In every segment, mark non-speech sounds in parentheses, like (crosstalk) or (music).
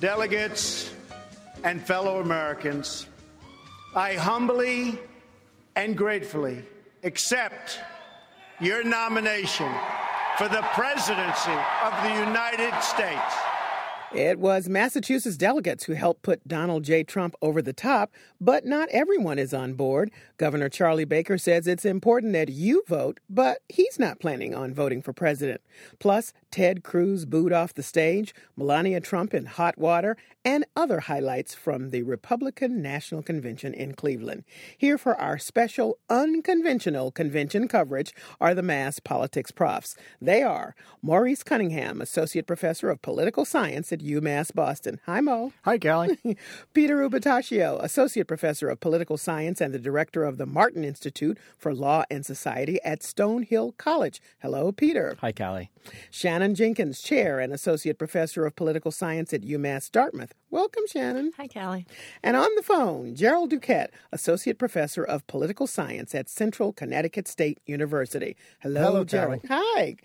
delegates, and fellow Americans, I humbly and gratefully accept your nomination for the presidency of the United States. It was Massachusetts delegates who helped put Donald J. Trump over the top, but not everyone is on board. Governor Charlie Baker says it's important that you vote, but he's not planning on voting for president. Plus, Ted Cruz booed off the stage, Melania Trump in hot water, and other highlights from the Republican National Convention in Cleveland. Here for our special unconventional convention coverage are the Mass Politics Profs. They are Maurice Cunningham, Associate Professor of Political Science at UMass Boston. Hi, Mo. Hi, Callie. (laughs) Peter Ubertaccio, Associate Professor of Political Science and the Director of the Martin Institute for Law and Society at Stonehill College. Hello, Peter. Hi, Callie. Shannon Jenkins, Chair and Associate Professor of Political Science at UMass Dartmouth. Welcome, Shannon. Hi, Callie. And on the phone, Jerold Duquette, Associate Professor of Political Science at Central Connecticut State University. Hello, Hello Jerold. Callie. Hi.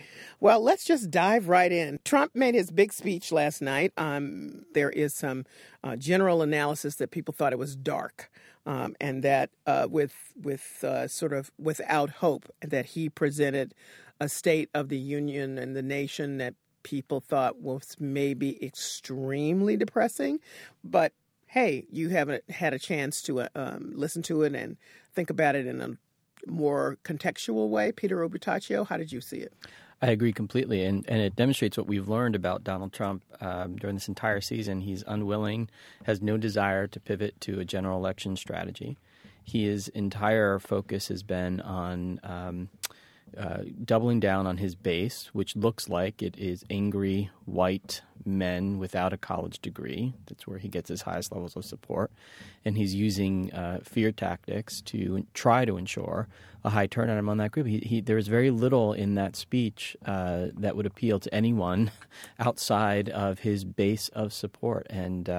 Well, let's just dive right in. Trump made his big speech last night. Um, there is some uh, general analysis that people thought it was dark. Um, and that uh, with with uh, sort of without hope that he presented a state of the union and the nation that people thought was maybe extremely depressing, but hey, you haven't had a chance to uh, um, listen to it and think about it in a more contextual way. Peter Ubertaccio, how did you see it? I agree completely, and, and it demonstrates what we've learned about Donald Trump um, during this entire season. He's unwilling, has no desire to pivot to a general election strategy. His entire focus has been on um, uh, doubling down on his base, which looks like it is angry white men without a college degree. That's where he gets his highest levels of support. And he's using uh, fear tactics to try to ensure a high turnout among that group. He, he, there is very little in that speech uh, that would appeal to anyone (laughs) outside of his base of support. And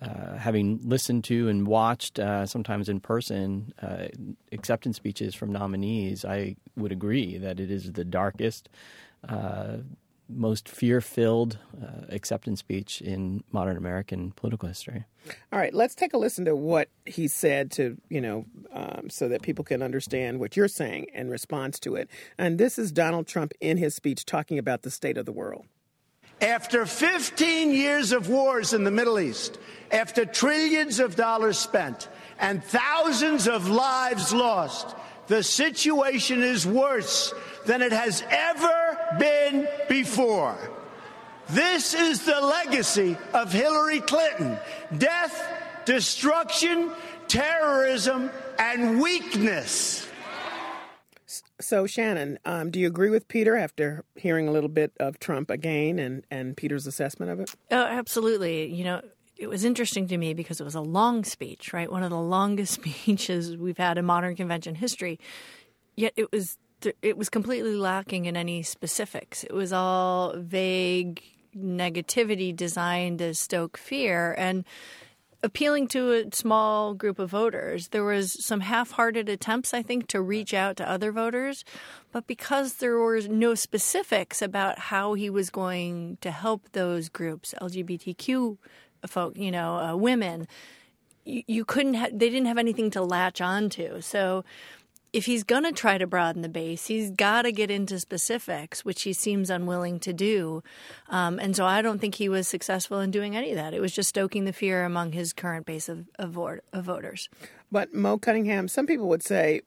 uh, having listened to and watched uh, sometimes in person uh, acceptance speeches from nominees, I would agree that it is the darkest, uh, most fear filled uh, acceptance speech in modern American political history. All right, let's take a listen to what he said to, you know, um, so that people can understand what you're saying in response to it. And this is Donald Trump in his speech talking about the state of the world. After 15 years of wars in the Middle East, after trillions of dollars spent and thousands of lives lost, the situation is worse than it has ever been before. This is the legacy of Hillary Clinton death, destruction, terrorism, and weakness. So, Shannon, um, do you agree with Peter after hearing a little bit of Trump again and, and Peter's assessment of it? Oh, absolutely. You know, it was interesting to me because it was a long speech, right? One of the longest (laughs) speeches we've had in modern convention history. Yet it was it was completely lacking in any specifics. It was all vague negativity designed to stoke fear and appealing to a small group of voters. There was some half-hearted attempts, I think, to reach out to other voters, but because there were no specifics about how he was going to help those groups, LGBTQ folk, you know, uh, women, you, you couldn't. Ha- they didn't have anything to latch onto. So if he's going to try to broaden the base, he's got to get into specifics, which he seems unwilling to do. Um, and so I don't think he was successful in doing any of that. It was just stoking the fear among his current base of, of, of voters. But Mo Cunningham, some people would say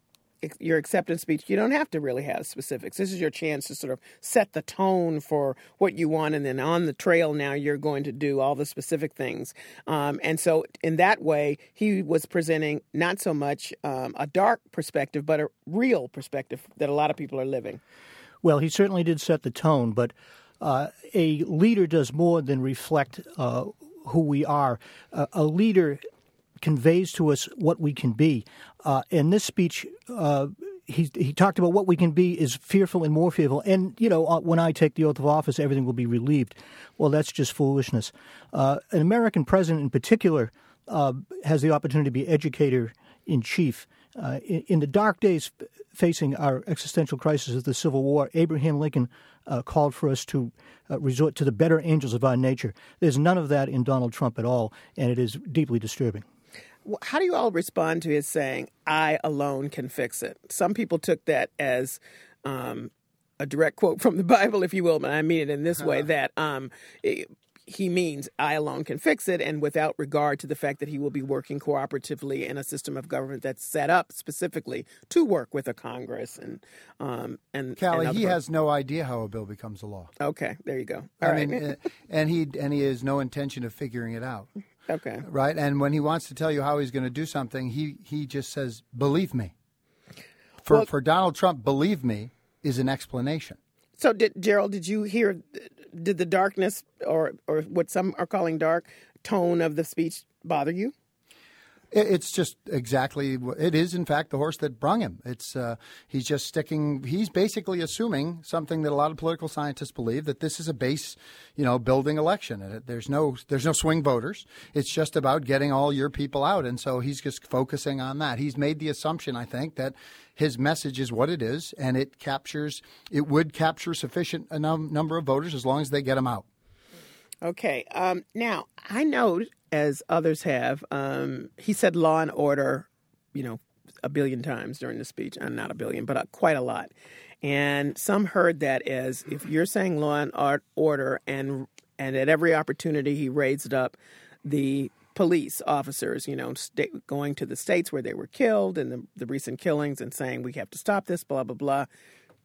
your acceptance speech, you don't have to really have specifics. This is your chance to sort of set the tone for what you want, and then on the trail now you're going to do all the specific things. Um, and so, in that way, he was presenting not so much um, a dark perspective, but a real perspective that a lot of people are living. Well, he certainly did set the tone, but uh, a leader does more than reflect uh, who we are. Uh, a leader conveys to us what we can be. Uh, in this speech, uh, he he talked about what we can be is fearful and more fearful. And you know, uh, when I take the oath of office, everything will be relieved. Well, that's just foolishness. Uh, an American president, in particular, uh, has the opportunity to be educator in chief. Uh, in, in, the dark days facing our existential crisis of the Civil War, Abraham Lincoln called for us to resort to the better angels of our nature. There's none of that in Donald Trump at all, and it is deeply disturbing how do you all respond to his saying, I alone can fix it? Some people took that as um, a direct quote from the (laughs) Bible, if you will, but I mean it in this way uh-huh. that um, it, he means I alone can fix it, and without regard to the fact that he will be working cooperatively in a system of government that's set up specifically to work with a Congress and um, and Callie, and he has no idea how a bill becomes a law. Okay, there you go. All I right. mean, and he and he has no intention of figuring it out. Okay. Right? And when he wants to tell you how he's going to do something, he, he just says, believe me. For, well, for Donald Trump, believe me is an explanation. So, did, Jerold, did you hear, did the darkness, or, or what some are calling dark, tone of the speech bother you? It's just exactly it is. In fact, the horse that brung him. It's uh, he's just sticking. He's basically assuming something that a lot of political scientists believe that this is a base, you know, building election. There's no there's no swing voters. It's just about getting all your people out, and so he's just focusing on that. He's made the assumption, I think, that his message is what it is, and it captures it would capture sufficient number of voters as long as they get him out. Okay. Um, now I know as others have. Um, he said law and order, you know, a billion times during the speech, and not a billion, but uh, quite a lot. And some heard that as if you're saying law and order, and and at every opportunity he raised up the police officers, you know, going to the states where they were killed and the, the recent killings, and saying we have to stop this, blah blah blah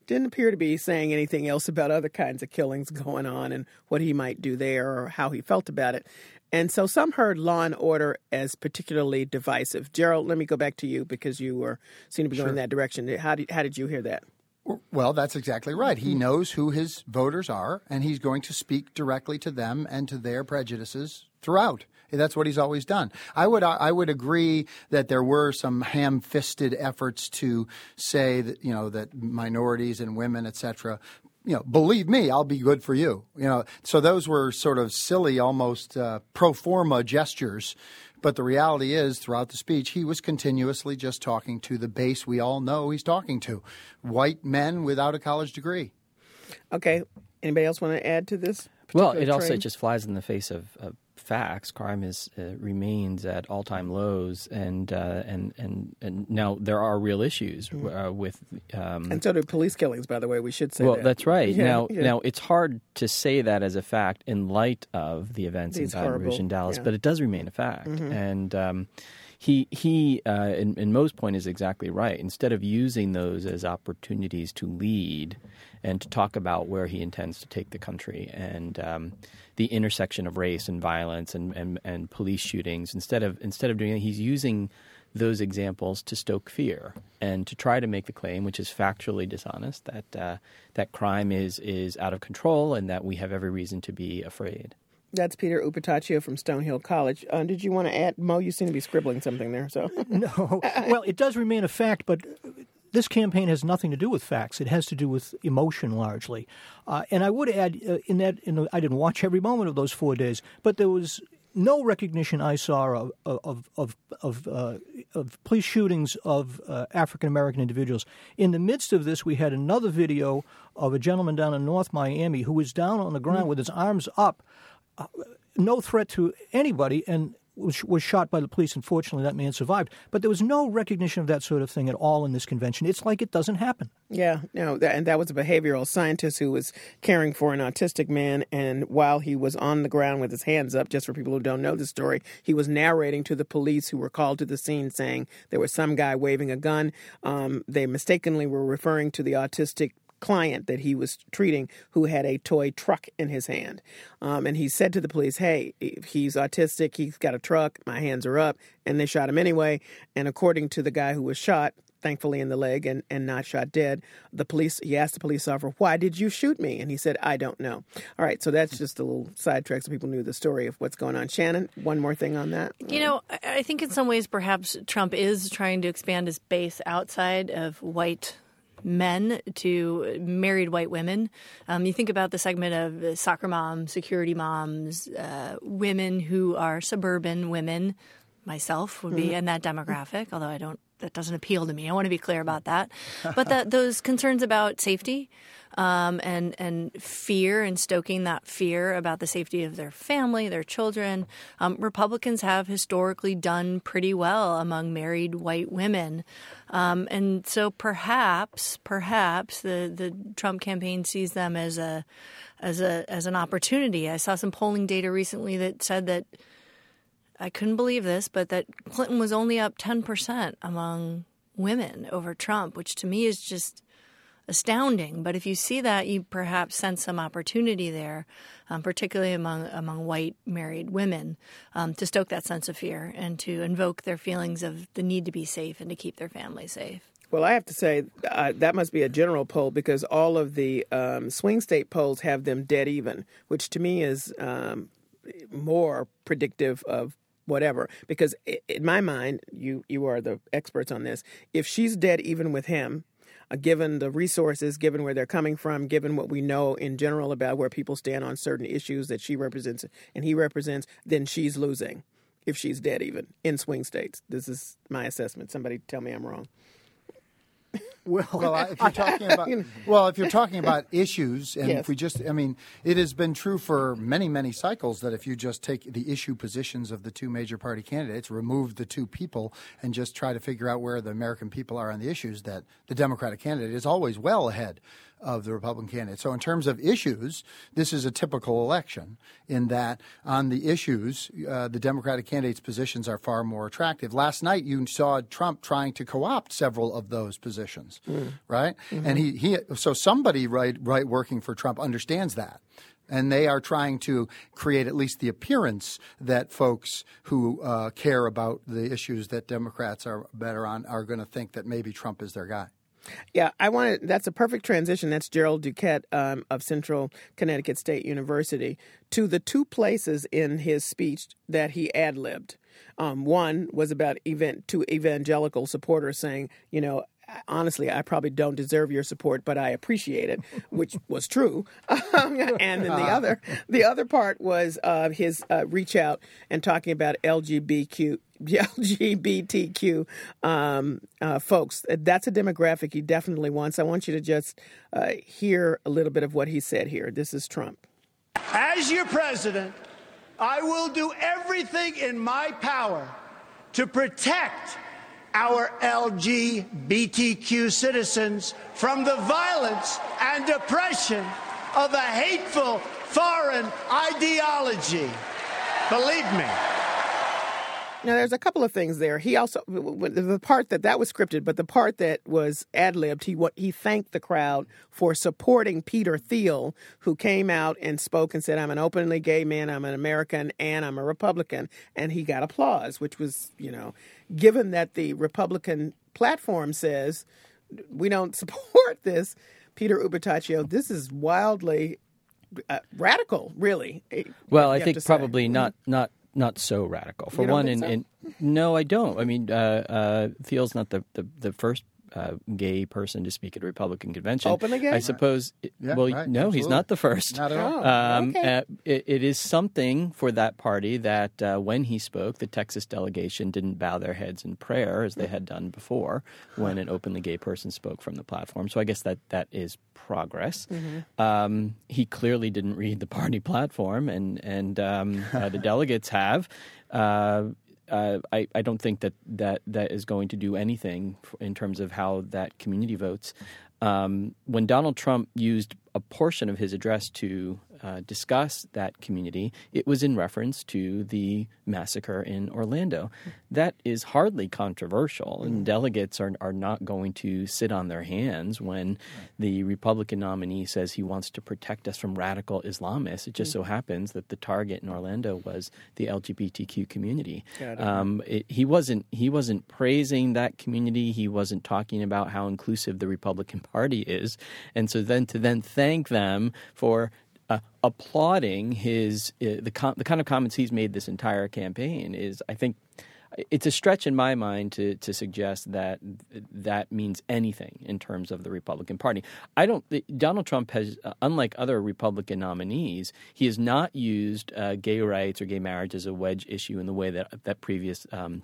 didn't appear to be saying anything else about other kinds of killings (laughs) going on and what he might do there or how he felt about it. And so some heard law and order as particularly divisive. Jerold, let me go back to you because you were seem to be going in that direction. How did how did you hear that? Well, that's exactly right. He mm-hmm. knows who his voters are, and he's going to speak directly to them and to their prejudices throughout. That's what he's always done. I would I would agree that there were some ham-fisted efforts to say that you know that minorities and women, etc., you know, believe me, I'll be good for you. You know, so those were sort of silly, almost uh, pro forma gestures. But the reality is, throughout the speech, he was continuously just talking to the base we all know he's talking to white men without a college degree. Okay. Anybody else want to add to this? Well, it also just flies in the face of, of facts. Crime is uh, remains at all time lows, and uh, and and and now there are real issues mm-hmm. uh, with. Um, and so do police killings. By the way, we should say. Well, that. that's right. Yeah, now, yeah. now it's hard to say that as a fact in light of the events These in Baton Rouge and Dallas, yeah. but it does remain a fact, mm-hmm. and. Um, he he uh, in, in Mo's point is exactly right. Instead of using those as opportunities to lead and to talk about where he intends to take the country and um, the intersection of race and violence and, and, and police shootings, instead of instead of doing that, he's using those examples to stoke fear and to try to make the claim, which is factually dishonest, that uh, that crime is is out of control and that we have every reason to be afraid. That's Peter Ubertaccio from Stonehill College. Uh, did you want to add, Mo? You seem to be scribbling something there. So (laughs) (laughs) no. Well, it does remain a fact, but this campaign has nothing to do with facts. It has to do with emotion largely. Uh, and I would add, uh, in that, in the, I didn't watch every moment of those four days, but there was no recognition I saw of of of of, uh, of police shootings of uh, African American individuals. In the midst of this, we had another video of a gentleman down in North Miami who was down on the ground mm. with his arms up, no threat to anybody, and was, was shot by the police. Unfortunately, that man survived. But there was no recognition of that sort of thing at all in this convention. It's like it doesn't happen. Yeah, no, that, and that was a behavioral scientist who was caring for an autistic man. And while he was on the ground with his hands up, just for people who don't know the story, he was narrating to the police who were called to the scene saying there was some guy waving a gun. Um, they mistakenly were referring to the autistic client that he was treating who had a toy truck in his hand. Um, and he said to the police, Hey, he's autistic, he's got a truck, my hands are up. And they shot him anyway. And according to the guy who was shot, thankfully in the leg and, and not shot dead. The police, he asked the police officer, why did you shoot me? And he said, I don't know. All right, so that's just a little sidetrack so people knew the story of what's going on. Shannon, one more thing on that. You know, I think in some ways perhaps Trump is trying to expand his base outside of white men to married white women. Um, you think about the segment of soccer moms, security moms, uh, women who are suburban women. Myself would be Mhm. in that demographic, although I don't. That doesn't appeal to me. I want to be clear about that. But that those concerns about safety um, and and fear and stoking that fear about the safety of their family, their children. Um, Republicans have historically done pretty well among married white women, um, and so perhaps perhaps the the Trump campaign sees them as a as a as an opportunity. I saw some polling data recently that said that. I couldn't believe this, but that Clinton was only up 10% among women over Trump, which to me is just astounding. But if you see that, you perhaps sense some opportunity there, um, particularly among among white married women, um, to stoke that sense of fear and to invoke their feelings of the need to be safe and to keep their family safe. Well, I have to say uh, that must be a general poll because all of the um, swing state polls have them dead even, which to me is um, more predictive of whatever. Because in my mind, you you are the experts on this. If she's dead even with him, given the resources, given where they're coming from, given what we know in general about where people stand on certain issues that she represents and he represents, then she's losing. If she's dead even in swing states, this is my assessment. Somebody tell me I'm wrong. Well, well if you're talking about (laughs) well, if you're talking about issues, and Yes. if we just, I mean, it has been true for many, many cycles that if you just take the issue positions of the two major party candidates, remove the two people, and just try to figure out where the American people are on the issues, that the Democratic candidate is always well ahead of the Republican candidate. So, in terms of issues, this is a typical election in that on the issues, uh, the Democratic candidate's positions are far more attractive. Last night, you saw Trump trying to co opt several of those positions, Mm. right? Mhm. And he, he, so somebody right, right working for Trump understands that. And they are trying to create at least the appearance that folks who uh, care about the issues that Democrats are better on are going to think that maybe Trump is their guy. Yeah, I wanted. That's a perfect transition. That's Jerold Duquette um, of Central Connecticut State University to the two places in his speech that he ad libbed. Um, one was about event two evangelical supporters saying, you know, honestly, I probably don't deserve your support, but I appreciate it, which (laughs) was true. Um, and then the other, the other part was uh, his uh, reach out and talking about LGBTQ. LGBTQ (laughs) um, uh, folks. That's a demographic he definitely wants. I want you to just uh, hear a little bit of what he said here. This is Trump. As your president, I will do everything in my power to protect our LGBTQ citizens from the violence and oppression of a hateful foreign ideology. Believe me. Now, there's a couple of things there. He also the part that that was scripted, but the part that was ad libbed, he he thanked the crowd for supporting Peter Thiel, who came out and spoke and said, "I'm an openly gay man. I'm an American, and I'm a Republican," and he got applause, which was, you know, given that the Republican platform says we don't (laughs) support this, Peter Ubertaccio, this is wildly uh, radical, really. Well, I think probably not not not so radical. For one, in, so? no, I don't. I mean, uh, uh, Thiel's not the, the, the first uh, gay person to speak at a Republican convention. Openly gay? I suppose. Yeah, well, right, no, he's not the first. Not at all. Um, okay. uh, it, it is something for that party that uh, when he spoke, the Texas delegation didn't bow their heads in prayer as they had done before when an openly gay person spoke from the platform. So I guess that that is progress. Um, he clearly didn't read the party (laughs) platform, and and um, uh, the delegates have. Uh, uh, I, I don't think that, that that is going to do anything in terms of how that community votes. Um, when Donald Trump used a portion of his address to uh, discuss that community, it was in reference to the massacre in Orlando. That is hardly controversial, and delegates are, are not going to sit on their hands when the Republican nominee says he wants to protect us from radical Islamists. It just so happens that the target in Orlando was the LGBTQ community. Um, it, he wasn't he wasn't praising that community. He wasn't talking about how inclusive the Republican Party is, and so then to then thank them for uh, applauding his uh, the com- the kind of comments he's made this entire campaign is, I think. It's a stretch in my mind to, to suggest that that means anything in terms of the Republican Party. I don't. Donald Trump has, uh, unlike other Republican nominees, he has not used uh, gay rights or gay marriage as a wedge issue in the way that that previous um,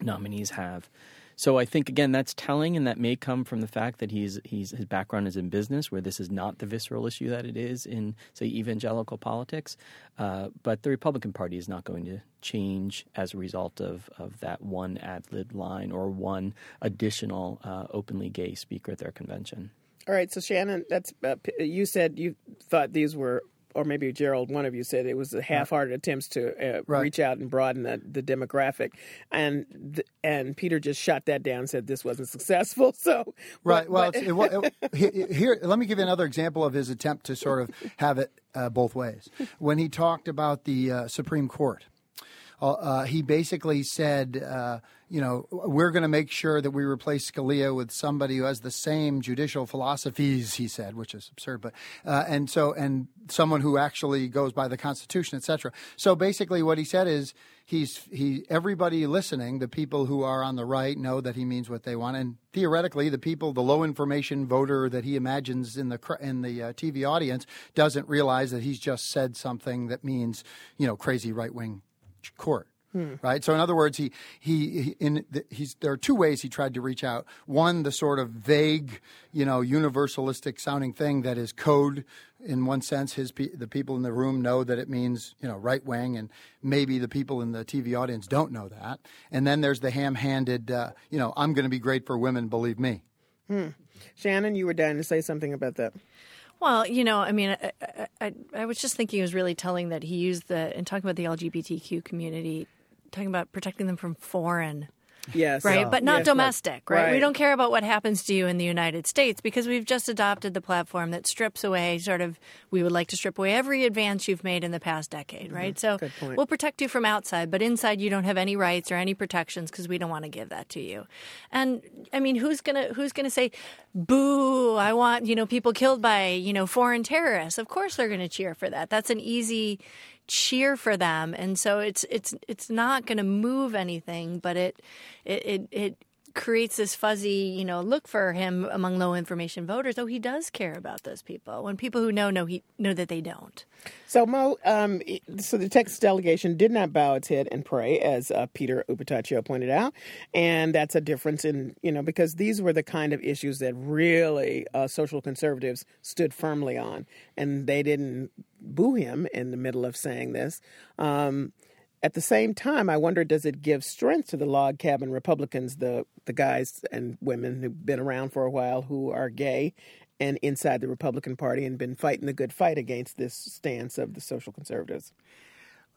nominees have. So I think again that's telling, and that may come from the fact that he's he's his background is in business, where this is not the visceral issue that it is in say evangelical politics. Uh, but the Republican Party is not going to change as a result of of that one ad lib line or one additional uh, openly gay speaker at their convention. All right, so Shannon, that's uh, you said you thought these were, or maybe Jerold, one of you said it was a half-hearted attempts to uh, Right. reach out and broaden the, the demographic, and th- and Peter just shot that down, and said this wasn't successful. (laughs) So Right. but- Well, but- it's, it, it, here, let me give you another example of his attempt to sort of have it uh, both ways. When he talked about the uh, Supreme Court, uh, uh, he basically said, uh, you know, we're going to make sure that we replace Scalia with somebody who has the same judicial philosophies, he said, which is absurd, but uh, and so and someone who actually goes by the Constitution, et cetera. So basically, what he said is he's he everybody listening, the people who are on the right know that he means what they want, and theoretically, the people, the low information voter that he imagines in the in the uh, TV audience doesn't realize that he's just said something that means you know crazy right wing court. Right. So, in other words, he he, he in the, he's there are two ways he tried to reach out. One, the sort of vague, you know, universalistic sounding thing that is code. In one sense, his pe- the people in the room know that it means you know right wing, and maybe the people in the TV audience don't know that. And then there's the ham-handed, uh, you know, I'm going to be great for women, believe me. Hmm. Shannon, you were dying to say something about that. Well, you know, I mean, I, I, I, was just thinking it was really telling that he used the, and talking about the LGBTQ community, talking about protecting them from foreign Yes, right? But not Yes, domestic, right. We don't care about what happens to you in the United States because we've just adopted the platform that strips away sort of we would like to strip away every advance you've made in the past decade, mm-hmm. right? So Good point. we'll protect you from outside, but inside you don't have any rights or any protections because we don't want to give that to you. And I mean, who's going to who's going to say boo, I want, you know, people killed by, you know, foreign terrorists. Of course they're going to cheer for that. That's an easy cheer for them. And so it's it's it's not going to move anything but it it it, it creates this fuzzy, you know, look for him among low information voters. Oh, he does care about those people. When people who know know he know that they don't. So Mo, um, so the Texas delegation did not bow its head and pray, as uh, Peter Ubertaccio pointed out, and that's a difference in you know because these were the kind of issues that really uh, social conservatives stood firmly on, and they didn't boo him in the middle of saying this. Um, at the same time, I wonder does it give strength to the log cabin Republicans, the the guys and women who've been around for a while who are gay and inside the Republican Party and been fighting the good fight against this stance of the social conservatives?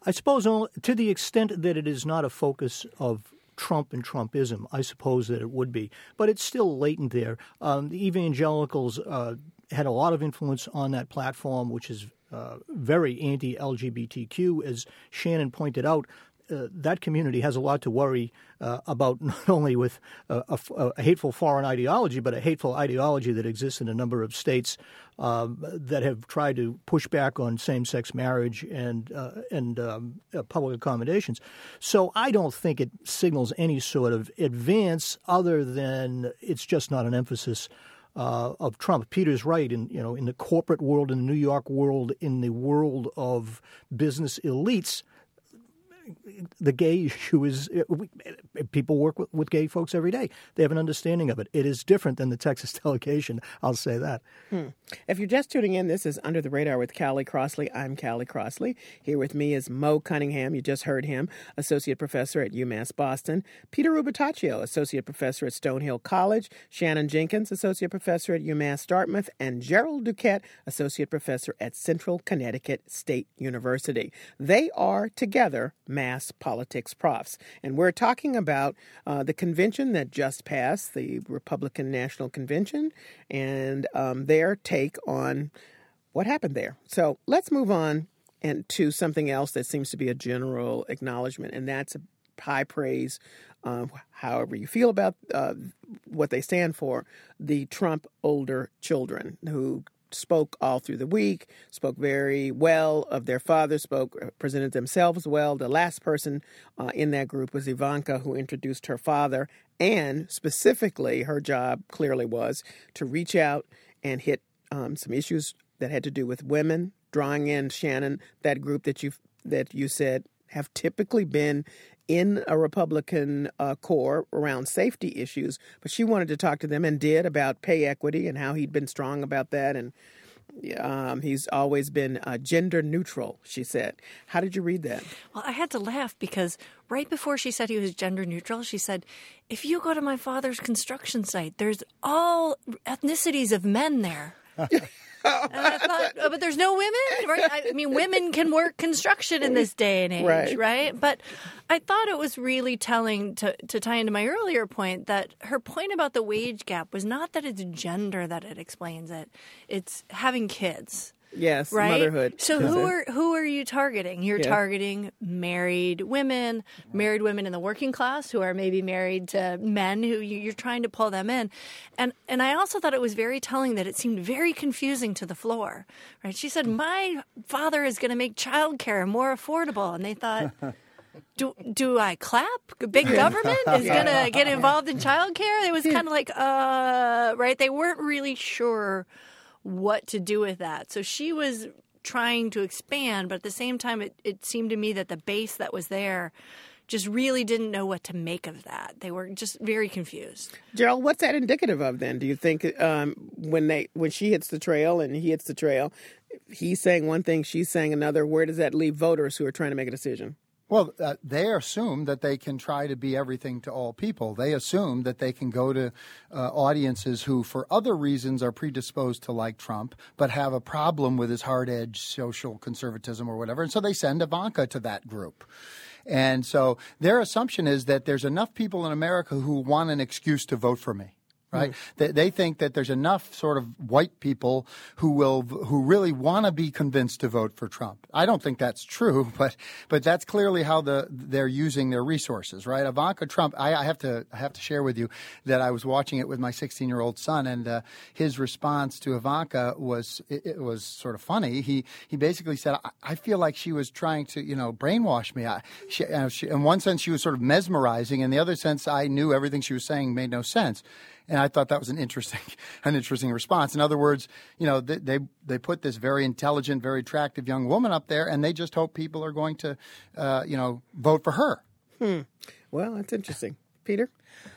I suppose to the extent that it is not a focus of Trump and Trumpism, I suppose that it would be, but it's still latent there. Um, the evangelicals uh, had a lot of influence on that platform, which is uh, very anti-LGBTQ, as Shannon pointed out. uh, that community has a lot to worry uh, about, (laughs) not only with a, a, a, hateful foreign ideology, but a hateful ideology that exists in a number of states um, that have tried to push back on same-sex marriage and uh, and um, uh, public accommodations. So I don't think it signals any sort of advance, other than it's just not an emphasis uh, of Trump. Peter's right in you know in the corporate world, in the New York world, in the world of business elites the gay issue is people work with, with, gay folks every day. They have an understanding of it. It is different than the Texas (laughs) delegation. I'll say that. Hmm. If you're just tuning in, this is Under the Radar with Callie Crossley. I'm Callie Crossley. Here with me is Mo Cunningham. You just heard him, associate professor at UMass Boston. Peter Ubertaccio, associate professor at Stonehill College. Shannon Jenkins, associate professor at UMass Dartmouth, and Jerold Duquette, associate professor at Central Connecticut State University. They are together mass politics profs. And we're talking about uh, the convention that just passed, the Republican National Convention, and um, their take on what happened there. So let's move on and to something else that seems to be a general acknowledgement, and that's high praise. Uh, however, you feel about uh, what they stand for, the Trump older children who spoke all through the week, spoke very well of their father, spoke, uh, presented themselves well. The last person uh, in that group was Ivanka, who introduced her father. And specifically, her job clearly was to reach out and hit um, some issues that had to do with women, drawing in Shannon, that group that you that you said have typically been in a Republican uh, core around safety issues, but she wanted to talk to them and did about pay equity and how he'd been strong about that. And um, he's always been uh, gender neutral, she said. How did you read that? Well, I had to laugh because right before she said he was gender neutral, she said, If you go to my father's construction site, there's all ethnicities of men there. (laughs) thought, oh, but there's no women, right? I mean, women can work construction in this day and age, right? right? But I thought it was really telling to, to tie into my earlier point that her point about the wage gap was not that it's gender that it explains it, it's having kids. Yes, right? motherhood. So who are who are you targeting? You're yeah. targeting married women, married women in the working class who are maybe married to men who you're trying to pull them in. And and I also thought it was very telling that it seemed very confusing to the floor. Right? She said, "My father is going to make childcare more affordable," and they thought. (laughs) do do I clap? Big government is going to get involved in childcare. It was kind of like, uh, right? They weren't really sure what to do with that. So she was trying to expand, but at the same time, it, it seemed to me that the base that was there just really didn't know what to make of that. They were just very confused. Jerold, what's that indicative of then? Do you think um, when they when she hits the trail and he hits the trail, he's saying one thing, she's saying another? Where does that leave voters who are trying to make a decision? Well, uh, they assume that they can try to be everything to all people. They assume that they can go to uh, audiences who, for other reasons, are predisposed to like Trump, but have a problem with his hard edge social conservatism or whatever. And so they send Ivanka to that group. And so their assumption is that there's enough people in America who want an excuse to vote for me right? Mm. They, they, think that there's enough sort of white people who will who really want to be convinced to vote for Trump. I don't think that's true, (laughs) but but that's clearly how the they're using their resources, right? Ivanka Trump. I, I have to I have to share with you that I was watching it with my 16 year old son, and uh, his response to Ivanka was it, it, was sort of funny. He he basically said, I, I, feel like she was trying to you know brainwash me. I, she, she, in one sense, she was sort of mesmerizing. In the other sense, I knew everything she was saying made no sense. And I thought that was an interesting, (laughs) an interesting response. In other words, you know, they, they, they put this very intelligent, very attractive young woman up there, and they just hope people are going to, uh, you know, vote for her. Hmm. Well, that's interesting, Peter.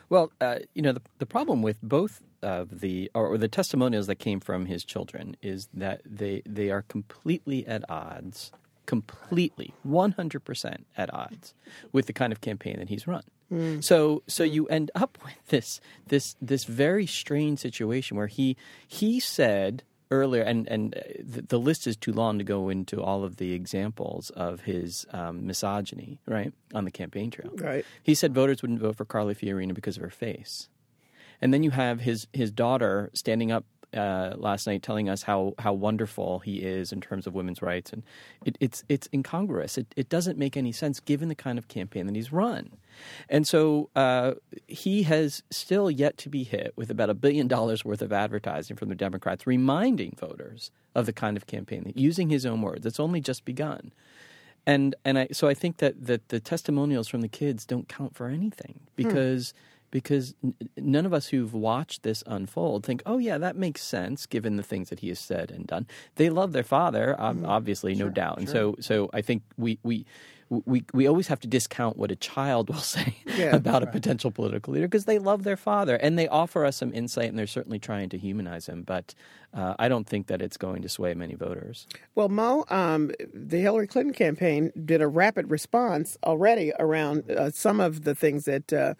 Well, uh, you know, the the problem with both of the or, or the testimonials that came from his children is that they they are completely at odds completely 100% at odds with the kind of campaign that he's run. Mm. So so you end up (laughs) with this this this very strange situation where he he said earlier, and and uh, the, the, list is too long to go into all of the examples of his um, misogyny, right, on the campaign trail. Right. He said voters wouldn't vote for Carly Fiorina because of her face, and then you have his his daughter standing up uh, last night telling us how, how wonderful he is in terms of women's rights, and it, it's it's incongruous. It, it doesn't make any sense given the kind of campaign that he's run, and so uh, he has still yet to be hit with about a billion dollars worth of advertising from the Democrats, reminding voters of the kind of campaign that using his own words. It's only just begun. And and I so I think that, that the testimonials from the kids don't count for anything because because n- none of us who've watched this unfold think, oh yeah, that makes sense given the things that he has said and done. They love their father, ob- mm-hmm. obviously, no doubt, and so so I think we we. We we always have to discount what a child will (laughs) say Yeah, about a potential political leader because they love their father and they offer us some insight and they're certainly trying to humanize him. But uh, I don't think that it's going to sway many voters. Well, Mo, um, the Hillary Clinton campaign did a rapid response already around uh, some of the things that uh,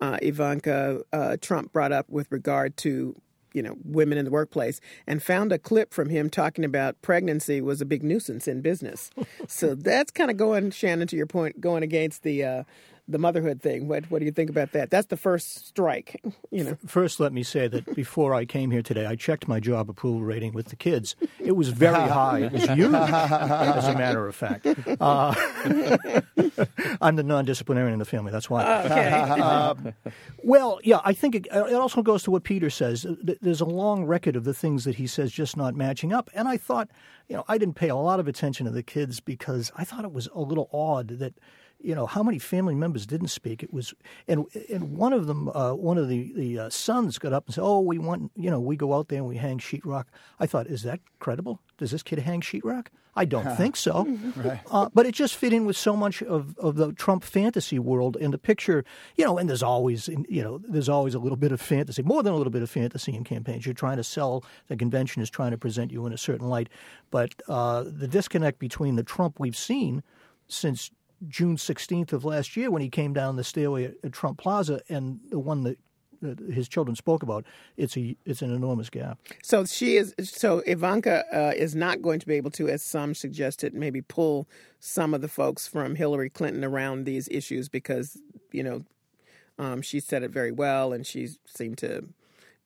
uh, Ivanka uh, Trump brought up with regard to you know women in the workplace and found a clip from him talking about pregnancy was a big nuisance in business. (laughs) So that's kind of going shannon to your point going against the uh, the motherhood thing what what do you think about that that's the first strike you know First, let me say that before I came here today, I checked my job approval rating with the kids. It was very (laughs) high. It was huge, as a matter of fact. Uh, (laughs) I'm the non-disciplinarian in the family. That's why. Um, well, yeah, I think it, it also goes to what Peter says. There's a long record of the things that he says just not matching up. And I thought, you know, I didn't pay a lot of attention to the kids because I thought it was a little odd that you know how many family members didn't speak? It was and and one of them uh, one of the the uh, sons got up and said oh we want you know we go out there and we hang sheetrock. I thought is that credible? Does this kid hang sheetrock? I don't (laughs) think so. (laughs) Uh, but it just fit in with so much of, of the trump fantasy world and the picture you know and there's always you know there's always a little bit of fantasy more than a little bit of fantasy in campaigns. You're trying to sell the convention is trying to present you in a certain light. But uh, the disconnect between the trump we've seen since June 16th of last year when he came down the stairway at, at Trump Plaza and the one that his children spoke about, it's a it's an enormous gap. So she is. So Ivanka uh, is not going to be able to, as some suggested, maybe pull some of the folks from Hillary Clinton around these issues because you know um, she said it very well, and she seemed to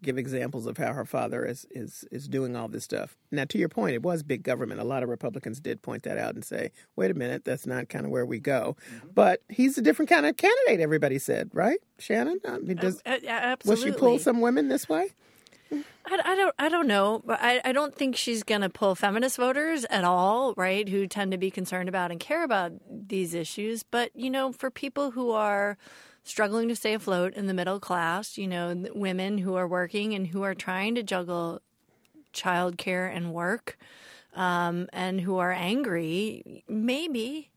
give examples of how her father is is is doing all this stuff. Now, to your point, it was big government. A lot of Republicans did point that out and say, "Wait a minute, that's not kind of where we go." But he's a different kind of candidate. Everybody said, right, Shannon? I mean, does, Uh, will she pull some women this way? I, I don't I don't know, but I, I don't think she's going to pull feminist voters at all, right? Who tend to be concerned about and care about these issues. But you know, for people who are struggling to stay afloat in the middle class, you know, women who are working and who are trying to juggle childcare and work, um, and who are angry, maybe.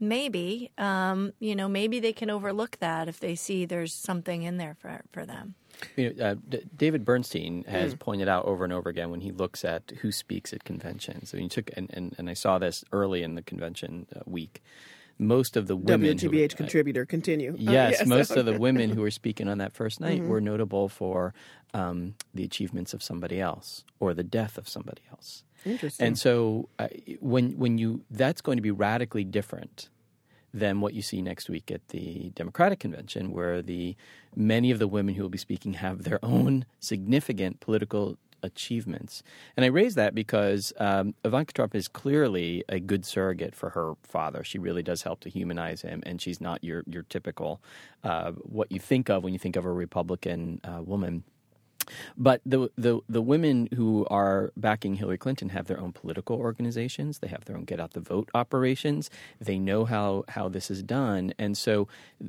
Maybe, um, you know, maybe they can overlook that if they see there's something in there for for them. You know, uh, D- David Bernstein has pointed out over and over again when he looks at who speaks at conventions. So you took, and, and, and I saw this early in the convention uh, week. Most of the women, who- WGBH uh, contributor, continue. Uh, Yes, most of the women who were speaking on that first night were notable for um, the achievements of somebody else or the death of somebody else. Interesting. And so uh, when when you that's going to be radically different than what you see next week at the Democratic convention, where the many of the women who will be speaking have their own significant political achievements. And I raise that because um, Ivanka Trump is clearly a good surrogate for her father. She really does help to humanize him, and she's not your your typical uh, what you think of when you think of a Republican uh, woman. But the, the the women who are backing Hillary Clinton have their own political organizations. They have their own get out the vote operations. They know how how this is done, and so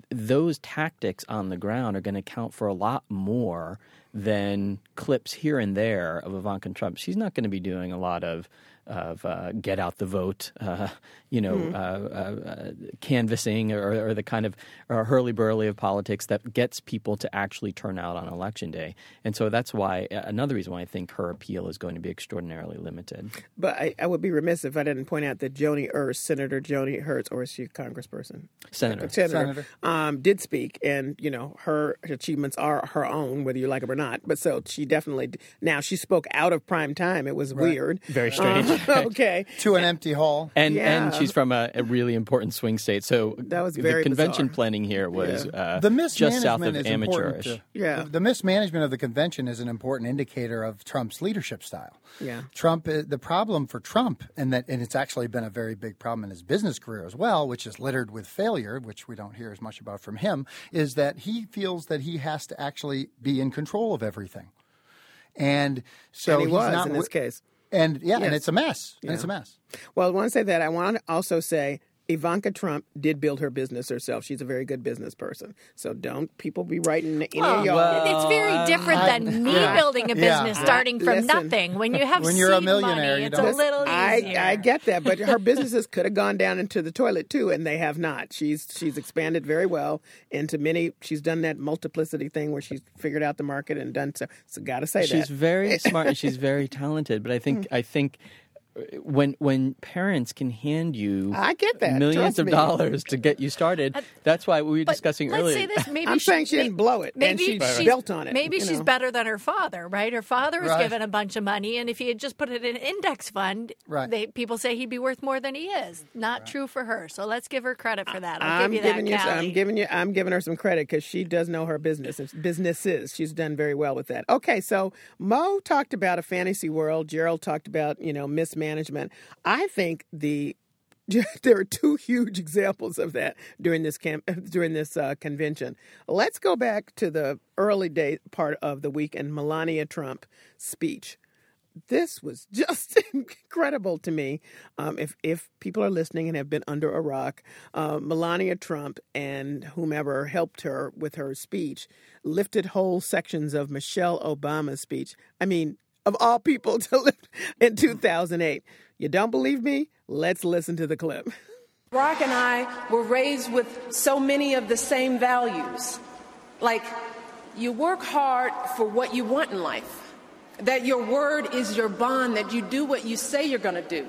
those tactics on the ground are going to count for a lot more than clips here and there of Ivanka Trump. She's not going to be doing a lot of of uh, get out the vote, uh, you know, uh, uh, uh, canvassing or, or the kind of uh, hurly burly of politics that gets people to actually turn out on election day. And so that's why another reason why I think her appeal is going to be extraordinarily limited. But I, I would be remiss if I didn't point out that Joni Ernst, Senator Joni Ernst, or is she a congressperson? Senator. Senator, Senator. Um, did speak, and you know her achievements are her own, whether you like them or not. But so she definitely now she spoke out of prime time. It was weird, very strange. Uh, (laughs) okay, to an empty hall, and Yeah. and she's from a, a really important swing state. So That was the very convention bizarre. planning here was Yeah. uh, the just south mismanagement of is amateurish. To, Yeah. the, the mismanagement of the convention is an important indicator of Trump's leadership style. Yeah. Trump, uh, the problem for Trump, and that, and it's actually been a very big problem in his business career as well, which is littered with failure, which we don't hear as much about from him, is that he feels that he has to actually be in control of everything, and so And he he's was not in this case. And yeah, and it's a mess. And it's a mess. Well, I want to say that. I want to also say Ivanka Trump did build her business herself. She's a very good business person. So don't people be writing any of y'all. it's very different I- than me yeah. building a Yeah. business starting from Listen. nothing. When you have When you're a millionaire, money, you it's a little I, easier. I get that, but her businesses could have gone down into the toilet too, and they have not. She's she's expanded very well into many. She's done that multiplicity thing where she's figured out the market and done so. So, got to say she's that very (laughs) smart and she's very talented. But I think hmm. I think when when parents can hand you I get that. millions Trust of me. dollars to get you started, uh, that's why we were discussing Let's earlier. say this. (laughs) Maybe I'm she, saying she didn't blow it, and Maybe she she's built on it, Maybe she's know. better than her father, right? Her father was Right. given a bunch of money, and if he had just put it in an index fund, Right. they, people say he'd be worth more than he is. Not true for her. So let's give her credit for that. I'll I'm give you that, giving you. Callie. I'm giving you. I'm giving her some credit because she does know her business. Businesses. She's done very well with that. Okay, so Mo talked about a fantasy world. Jerold talked about you know mismanagement. I think the (laughs) there are two huge examples of that during this camp (laughs) during this uh, convention. Let's go back to the early day part of the week and Melania Trump speech this was (laughs) just incredible to me. Um, if if people are listening and have been under a rock, uh, Melania Trump and whomever helped her with her speech lifted whole sections of Michelle Obama's speech. I mean, of all people (laughs) to live in 2008. You don't believe me? Let's listen to the clip. Barack and I were raised with so many of the same values. Like, you work hard for what you want in life, that your word is your bond, that you do what you say you're going to do.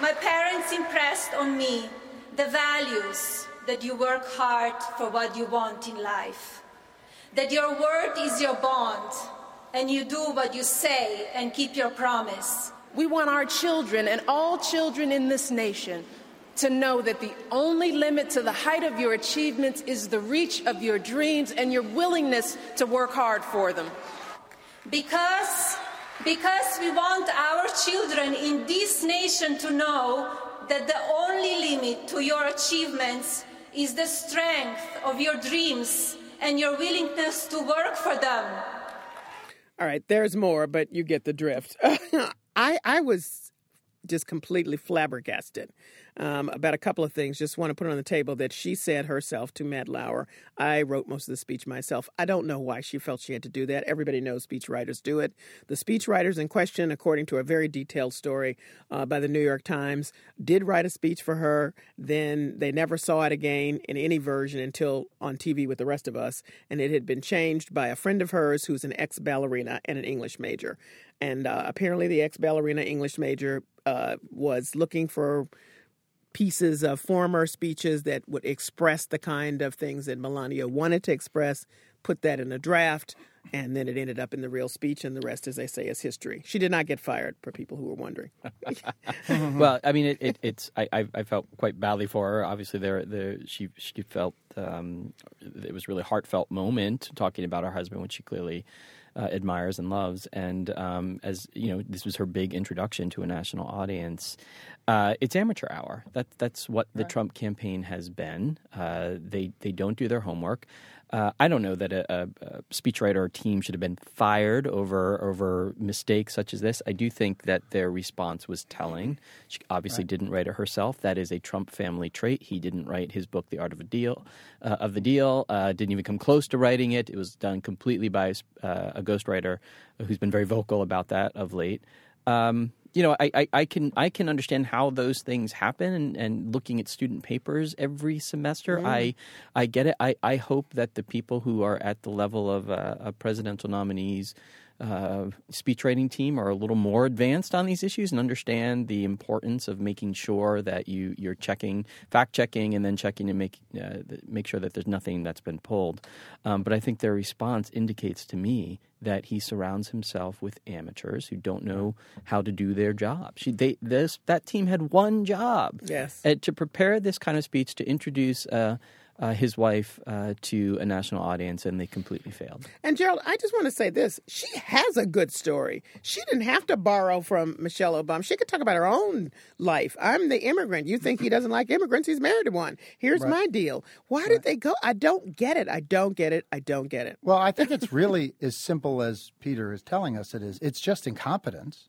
My parents impressed on me the values that you work hard for what you want in life, that your word is your bond, and you do what you say and keep your promise. We want our children and all children in this nation to know that the only limit to the height of your achievements is the reach of your dreams and your willingness to work hard for them. Because, because we want our children in this nation to know that the only limit to your achievements is the strength of your dreams and your willingness to work for them. All right, there's more, but you get the drift. (laughs) I I was just completely flabbergasted um, about a couple of things. Just want to put on the table that she said herself to Matt Lauer. I wrote most of the speech myself. I don't know why she felt she had to do that. Everybody knows speechwriters do it. The speechwriters in question, according to a very detailed story uh, by the New York Times, did write a speech for her. Then they never saw it again in any version until on TV with the rest of us, and it had been changed by a friend of hers who's an ex ballerina and an English major. And uh, apparently, the ex ballerina English major uh, was looking for pieces of former speeches that would express the kind of things that Melania wanted to express, put that in a draft, and then it ended up in the real speech, and the rest, as they say, is history. She did not get fired, for people who were wondering. (laughs) well, I mean, it, it, it's I, I felt quite badly for her. Obviously, there the she she felt um, it was really heartfelt moment talking about her husband, which she clearly uh, admires and loves. And um, as you know, this was her big introduction to a national audience. Uh, it's amateur hour. That that's what the Trump campaign has been. Uh, they they don't do their homework. Uh, I don't know that a, a, a speechwriter or team should have been fired over over mistakes such as this. I do think that their response was telling. She obviously didn't write it herself. That is a Trump family trait. He didn't write his book, The Art of a Deal, uh, of the Deal. Uh, didn't even come close to writing it. It was done completely by uh, a ghostwriter who's been very vocal about that of late. Um, you know, I, I, I can I can understand how those things happen, and, and looking at student papers every semester, Mm. I I get it. I, I hope that the people who are at the level of, uh, of presidential nominees uh, speech writing team are a little more advanced on these issues and understand the importance of making sure that you you're checking, fact checking, and then checking to make uh, make sure that there's nothing that's been pulled. Um, but I think their response indicates to me that he surrounds himself with amateurs who don't know how to do their job. She, they, this that team had one job, yes, uh, to prepare this kind of speech to introduce. Uh, uh, his wife uh, to a national audience, and they completely failed. And Jerold, I just want to say this: she has a good story. She didn't have to borrow from Michelle Obama. She could talk about her own life. I'm the immigrant. You think he doesn't like immigrants? He's married to one. Here's right. my deal. Why right. did they go? I don't get it. I don't get it. I don't get it. Well, I think it's really (laughs) as simple as Peter is telling us it is. It's just incompetence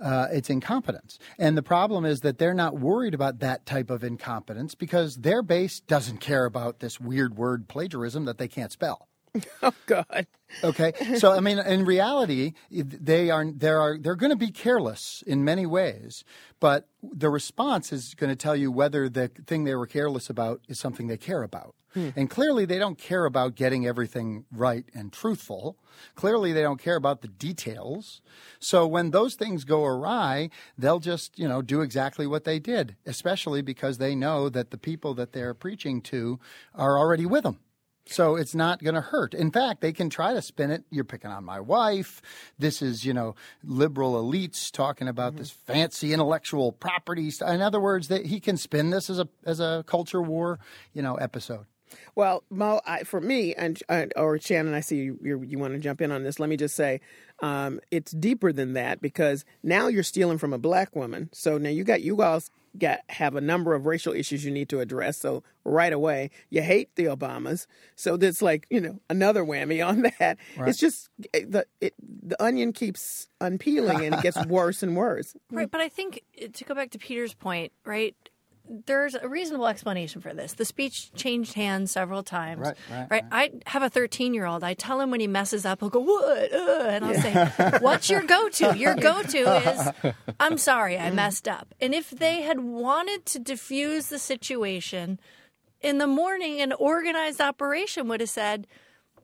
uh, it's incompetence. And the problem is that they're not worried about that type of incompetence because their base doesn't care about this weird word plagiarism that they can't spell. (laughs) Oh God. okay. So I mean in reality they are there are they're going to be careless in many ways, but the response is going to tell you whether the thing they were careless about is something they care about. Hmm. And clearly, they don't care about getting everything right and truthful. Clearly, they don't care about the details. So when those things go awry, they'll just, you know, do exactly what they did, especially because they know that the people that they're preaching to are already with them. So it's not going to hurt. In fact, they can try to spin it. You're picking on my wife. This is, you know, liberal elites talking about mm-hmm. this fancy intellectual property. In other words, that he can spin this as a as a culture war, you know, episode. Well, Mo, I, for me, and or Shannon, I see you, you want to jump in on this. Let me just say, um, it's deeper than that because now you're stealing from a black woman. So now you got you guys got have a number of racial issues you need to address. So right away, you hate the Obamas. So there's like you know another whammy on (laughs) that. Right. It's just eh, the it, the onion keeps unpeeling and it gets (laughs) worse and worse. Right, but I think to go back to Peter's point, right? There's a reasonable explanation for this. The speech changed hands several times. Right, right. right? I have a 13 year old. I tell him when he messes up, he'll go, What? Uh, and I'll yeah. say, What's your go to? Your (laughs) go to is, I'm sorry, I messed up. And if they had wanted to diffuse the situation in the morning, an organized operation would have said,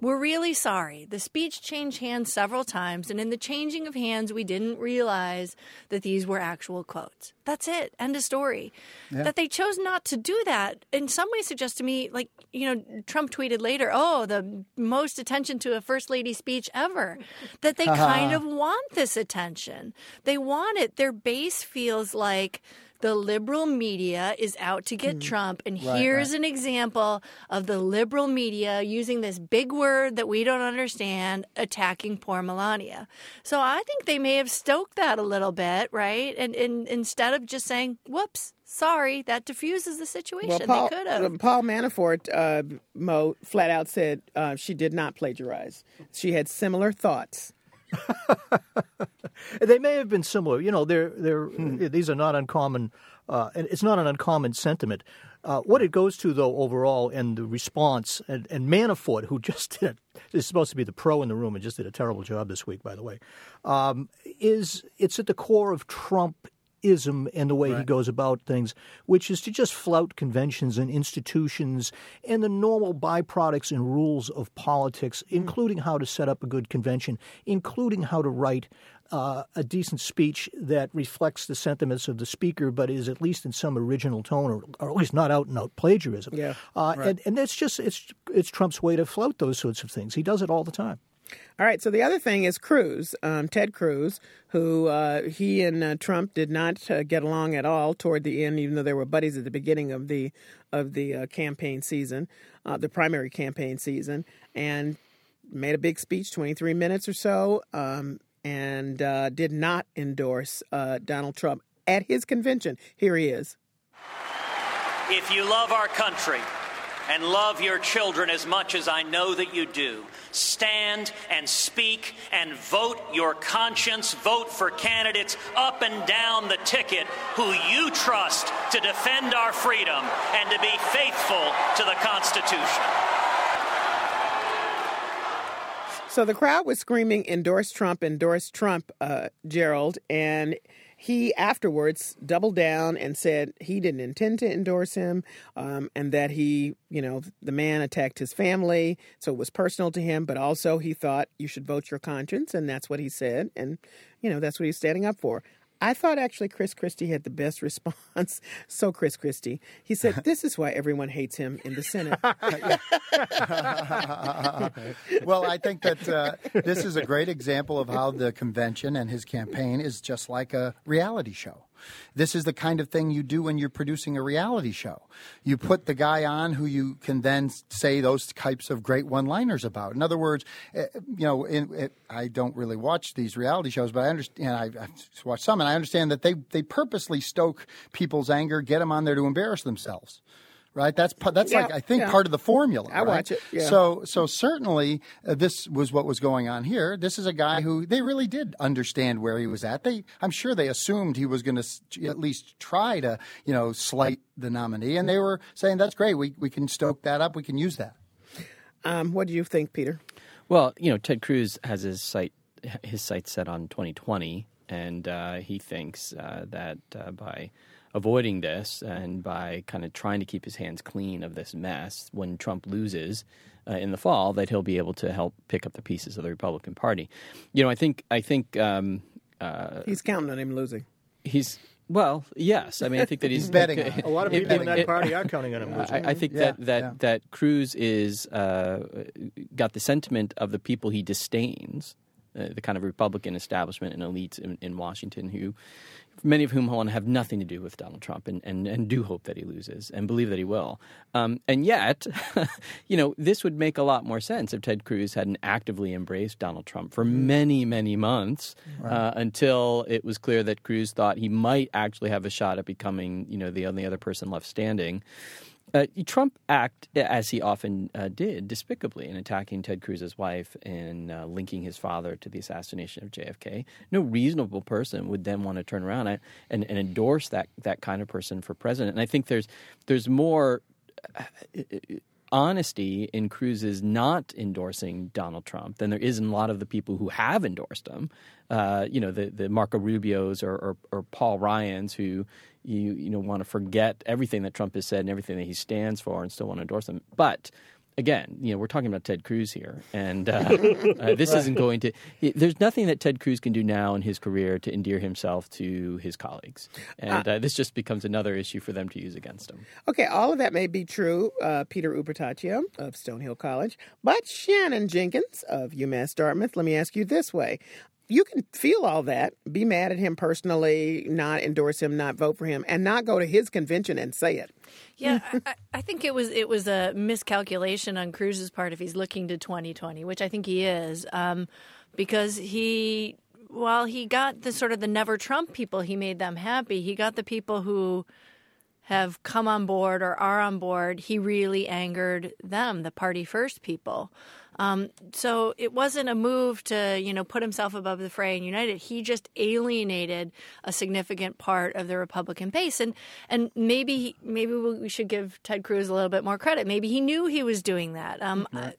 we're really sorry. The speech changed hands several times, and in the changing of hands, we didn't realize that these were actual quotes. That's it. End of story. Yeah. That they chose not to do that in some way suggests to me, like, you know, Trump tweeted later, oh, the most attention to a first lady speech ever. That they (laughs) kind of want this attention. They want it. Their base feels like the liberal media is out to get mm. Trump. And right, here's right. an example of the liberal media using this big word that we don't understand, attacking poor Melania. So I think they may have stoked that a little bit, right? And, and instead of just saying, whoops, sorry, that diffuses the situation. Well, Paul, they could have. Paul Manafort, uh, Mo, flat out said uh, she did not plagiarize. She had similar thoughts. (laughs) they may have been similar. You know, they're they're hmm. these are not uncommon, uh, and it's not an uncommon sentiment. Uh, what it goes to, though, overall, and the response, and, and Manafort, who (laughs) just did is supposed to be the pro in the room and just did a terrible job this week, by the way, um, is it's at the core of Trump ism in the way right. he goes about things, which is to just flout conventions and institutions and the normal byproducts and rules of politics, mm. including how to set up a good convention, including how to write uh, a decent speech that reflects the sentiments of the speaker, but is at least in some original tone, or, or at least not out and out plagiarism. Yeah, uh, right. and and that's just it's it's Trump's way to flout those sorts of things. He does it all the time. All right. So the other thing is Cruz, um, Ted Cruz, who uh, he and uh, Trump did not uh, get along at all toward the end, even though they were buddies at the beginning of the of the uh, campaign season, uh, the primary campaign season, and made a big speech, twenty three minutes or so, um, and uh, did not endorse Donald Trump at his convention. Here he is. If you love our country and love your children as much as I know that you do. Stand and speak and vote your conscience. Vote for candidates up and down the ticket who you trust to defend our freedom and to be faithful to the Constitution. So the crowd was screaming, endorse Trump, endorse Trump, uh, Jerold. And he afterwards doubled down and said he didn't intend to endorse him um, and that he, you know, the man attacked his family. So it was personal to him, but also he thought you should vote your conscience. And that's what he said. And, you know, that's what he's standing up for. I thought actually Chris Christie had the best response. (laughs) So, Chris Christie, he said, This is why everyone hates him in the Senate. (laughs) well, I think that uh, this is a great example of how the convention and his campaign is just like a reality show. This is the kind of thing you do when you're producing a reality show. You put the guy on who you can then say those types of great one-liners about. In other words, eh, you know, it, I don't really watch these reality shows, but I understand. I, I watch some, and I understand that they they purposely stoke people's anger, get them on there to embarrass themselves right? That's that's yeah, like I think yeah. part of the formula. I right? watch it. Yeah. So so certainly uh, this was what was going on here. This is a guy who they really did understand where he was at. They I'm sure they assumed he was going to at least try to you know slight the nominee, and they were saying that's great. We we can stoke that up. We can use that. Um, what do you think, Peter? Well, you know, Ted Cruz has his sight his sights set on 2020, and uh, he thinks uh, that uh, by avoiding this and by kind of trying to keep his hands clean of this mess when Trump loses uh, in the fall, that he'll be able to help pick up the pieces of the Republican Party. You know, I think I think um, uh, he's counting on him losing. He's well, yes. I mean, I think that he's, he's betting. a lot of (laughs) people in that it, party are counting on him. I, I, think yeah, that that yeah. that Cruz is uh, got the sentiment of the people he disdains, uh, the kind of Republican establishment and elites in, in Washington who many of whom want to have nothing to do with Donald Trump and, and, and do hope that he loses and believe that he will. Um, and yet, (laughs) you know, this would make a lot more sense if Ted Cruz hadn't actively embraced Donald Trump for mm-hmm. many, many months right. uh, until it was clear that Cruz thought he might actually have a shot at becoming, you know, the only other person left standing. Uh, Trump act as he often uh, did, despicably in attacking Ted Cruz's wife and uh, linking his father to the assassination of JFK. No reasonable person would then want to turn around and, and, and endorse that that kind of person for president. And I think there's there's more uh, honesty in Cruz's not endorsing Donald Trump than there is in a lot of the people who have endorsed him. Uh, you know, the, the Marco Rubios or, or, or Paul Ryans who you you know want to forget everything that Trump has said and everything that he stands for and still want to endorse him. But again, you know, we're talking about Ted Cruz here, and uh, (laughs) uh, this isn't going to. There's nothing that Ted Cruz can do now in his career to endear himself to his colleagues, and uh, this just becomes another issue for them to use against him. Okay, all of that may be true, uh, Peter Ubertaccio of Stonehill College, but Shannon Jenkins of UMass Dartmouth. Let me ask you this way: you can feel all that, be mad at him personally, not endorse him, not vote for him, and not go to his convention and say it. Yeah, I, I, think it was it was a miscalculation on Cruz's part if he's looking to 2020, which I think he is, um, because he while he got the sort of the never Trump people, he made them happy. He got the people who have come on board or are on board. He really angered them, the party first people. Um, so it wasn't a move to, you know, put himself above the fray and united. He just alienated a significant part of the Republican base, and and maybe maybe we should give Ted Cruz a little bit more credit. Maybe he knew he was doing that. Um, I,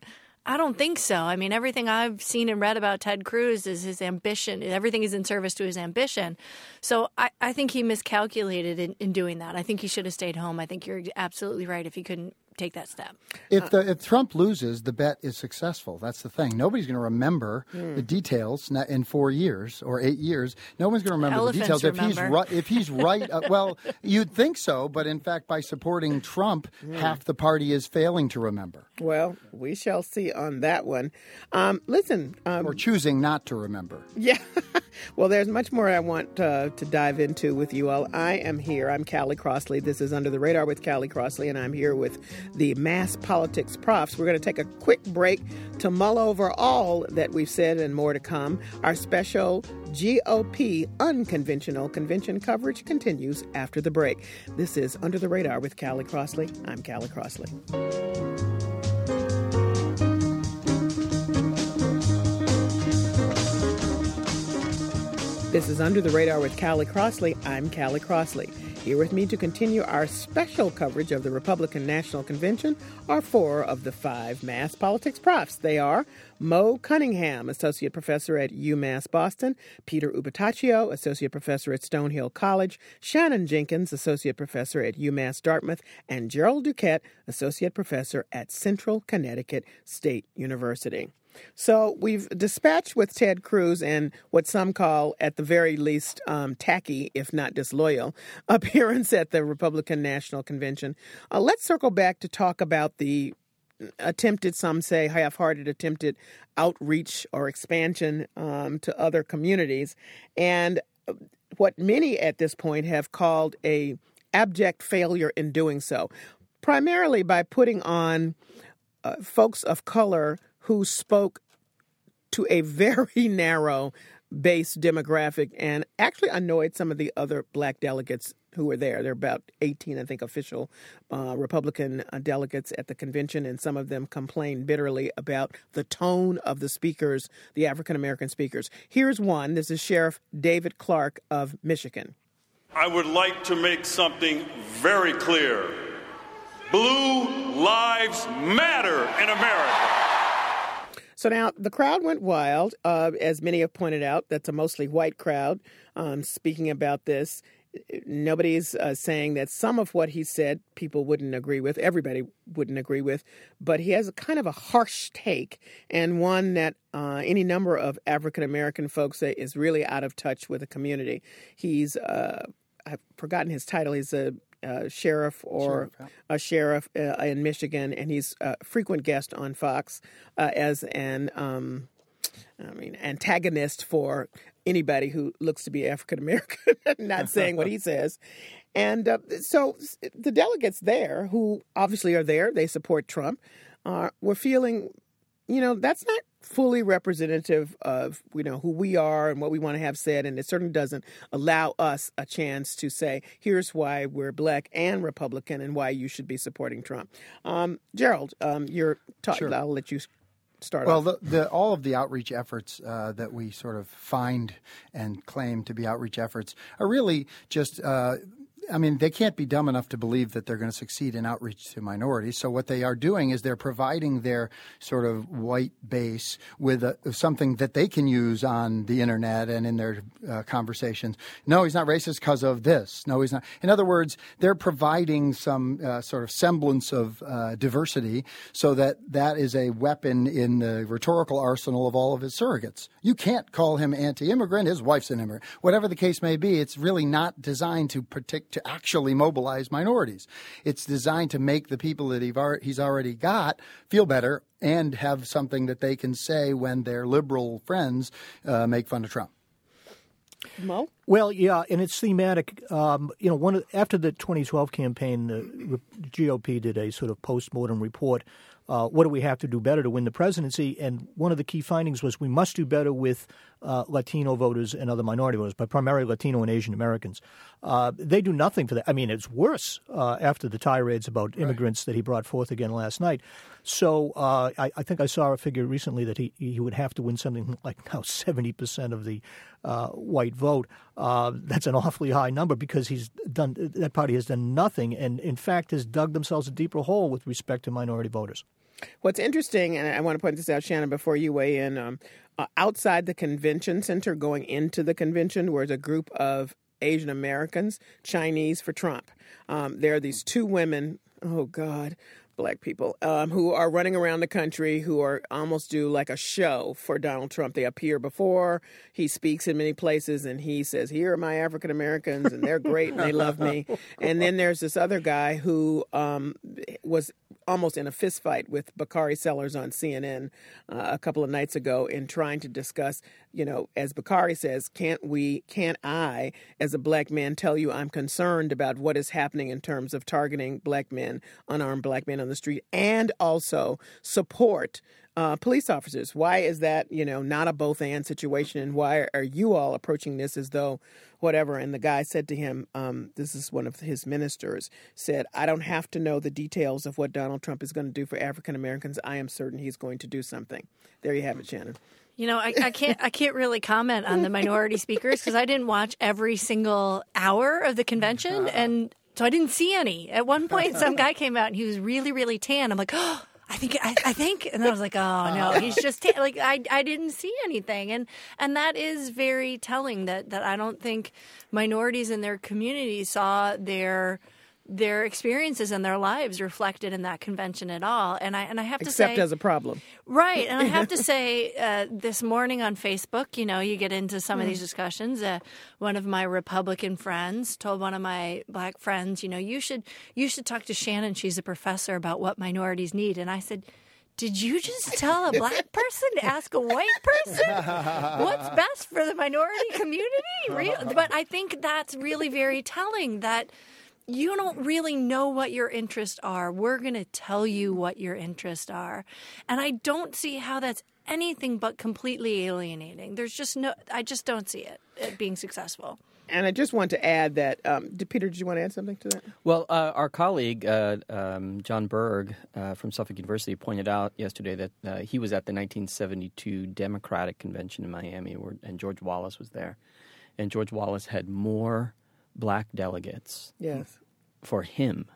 I don't think so. I mean, everything I've seen and read about Ted Cruz is his ambition. Everything is in service to his ambition. So I, I think he miscalculated in, in doing that. I think he should have stayed home. I think you're absolutely right if he couldn't take that step. If the, if Trump loses, the bet is successful. That's the thing. Nobody's going to remember mm. the details in four years or eight years. No one's going to remember Elephants the details remember. if he's right. If he's right, uh, well, (laughs) you'd think so, but in fact, by supporting Trump, mm. half the party is failing to remember. Well, we shall see on that one. Um, listen, um, or choosing not to remember. (laughs) Yeah. Well, there's much more I want uh, to dive into with you all. I am here. I'm Callie Crossley. This is Under the Radar with Callie Crossley, and I'm here with the Mass Politics Profs. We're going to take a quick break to mull over all that we've said and more to come. Our special GOP unconventional convention coverage continues after the break. This is Under the Radar with Callie Crossley. I'm Callie Crossley. This is Under the Radar with Callie Crossley. I'm Callie Crossley. Here with me to continue our special coverage of the Republican National Convention are four of the five mass politics profs. They are Mo Cunningham, Associate Professor at UMass Boston, Peter Ubertaccio, Associate Professor at Stonehill College, Shannon Jenkins, Associate Professor at UMass Dartmouth, and Jerold Duquette, Associate Professor at Central Connecticut State University. So we've dispatched with Ted Cruz and what some call, at the very least, um, tacky, if not disloyal, (laughs) appearance at the Republican National Convention. Uh, let's circle back to talk about the attempted, some say half hearted attempted outreach or expansion um, to other communities. And what many at this point have called a abject failure in doing so, primarily by putting on uh, folks of color who spoke to a very (laughs) narrow base demographic and actually annoyed some of the other black delegates who were there. There are about 18, I think, official uh, Republican uh, delegates at the convention, and some of them complained bitterly about the tone of the speakers, the African American speakers. Here's one. This is Sheriff David Clarke of Michigan. I would like to make something very clear. Blue lives matter in America. So now the crowd went wild, uh, as many have pointed out. That's a mostly white crowd um, speaking about this. Nobody's uh, saying that some of what he said people wouldn't agree with, everybody wouldn't agree with, but he has a kind of a harsh take and one that uh, any number of African American folks say is really out of touch with the community. He's, uh, I've forgotten his title, he's a uh, sheriff or sheriff, yeah. a sheriff uh, in Michigan, and he's a frequent guest on Fox uh, as an, um, I mean, antagonist for anybody who looks to be African American, (laughs) not saying what he (laughs) says. And uh, so the delegates there, who obviously are there, they support Trump, uh, were feeling, you know, that's not fully representative of you know who we are and what we want to have said and it certainly doesn't allow us a chance to say here's why we're black and republican and why you should be supporting trump um, jerold um, you're ta- sure. i'll let you start well the, the, all of the outreach efforts uh, that we sort of find and claim to be outreach efforts are really just uh, I mean, they can't be dumb enough to believe that they're going to succeed in outreach to minorities. So what they are doing is they're providing their sort of white base with a, something that they can use on the internet and in their uh, conversations. No, he's not racist because of this. No, he's not. In other words, they're providing some uh, sort of semblance of uh, diversity so that that is a weapon in the rhetorical arsenal of all of his surrogates. You can't call him anti-immigrant. His wife's an immigrant. Whatever the case may be, it's really not designed to protect to actually mobilize minorities. It's designed to make the people that he's already got feel better and have something that they can say when their liberal friends uh, make fun of Trump. Mo? Well, yeah, and it's thematic. Um, you know, one of, after the 2012 campaign, the GOP did a sort of post-mortem report uh, what do we have to do better to win the presidency? And one of the key findings was we must do better with uh, Latino voters and other minority voters, but primarily Latino and Asian Americans. Uh, they do nothing for that. I mean, it's worse uh, after the tirades about immigrants right. that he brought forth again last night. So uh, I, I, think I saw a figure recently that he, he would have to win something (laughs) like now 70% of the uh, white vote. that's an awfully high number because he's done that party has done nothing and, in fact, has dug themselves a deeper hole with respect to minority voters. What's interesting, and I want to point this out, Shannon, before you weigh in, um, uh, outside the convention center, going into the convention, was a group of Asian Americans, Chinese for Trump. Um, there are these two women. Oh God, black people um, who are running around the country who are almost do like a show for Donald Trump. They appear before he speaks in many places and he says, Here are my African Americans and they're great and they love me. (laughs) And then there's this other guy who um, was almost in a fistfight with Bakari Sellers on CNN uh, a couple of nights ago in trying to discuss, you know, as Bakari says, can't we, can't I, as a black man, tell you I'm concerned about what is happening in terms of targeting black men, unarmed black men on the street, and also support uh, police officers. Why is that, you know, not a both and situation? And why are you all approaching this as though whatever? And the guy said to him, um, this is one of his ministers, said, I don't have to know the details of what Donald Trump is going to do for African Americans. I am certain he's going to do something. There you have it, Shannon. You know, I, I, can't I can't really comment on the minority speakers because I didn't watch every single hour of the convention, and so I didn't see any. At one point, some guy came out and he was really really tan. I'm like, (gasps) oh. I think I, I, think, and I was like, oh no, oh. he's just tan. like I I didn't see anything, and and that is very telling that that I don't think minorities in their community saw their their experiences and their lives reflected in that convention at all. And I and I have to except say, as a problem, right? And I have to (laughs) say, uh, this morning on Facebook, you know, you get into some of these discussions. Uh, one of my Republican friends told one of my black friends, you know, you should you should talk to Shannon. She's a professor about what minorities need. And I said. Did you just tell a black person to ask a white person what's best for the minority community? Really? But I think that's really very telling that you don't really know what your interests are. We're going to tell you what your interests are. And I don't see how that's anything but completely alienating. There's just no, I just don't see it, it being successful. And I just want to add that, um, Peter, did you want to add something to that? Well, uh, our colleague, uh, um, John Berg uh, from Suffolk University, pointed out yesterday that uh, he was at the 1972 Democratic Convention in Miami, where, and George Wallace was there. And George Wallace had more black delegates yes. for him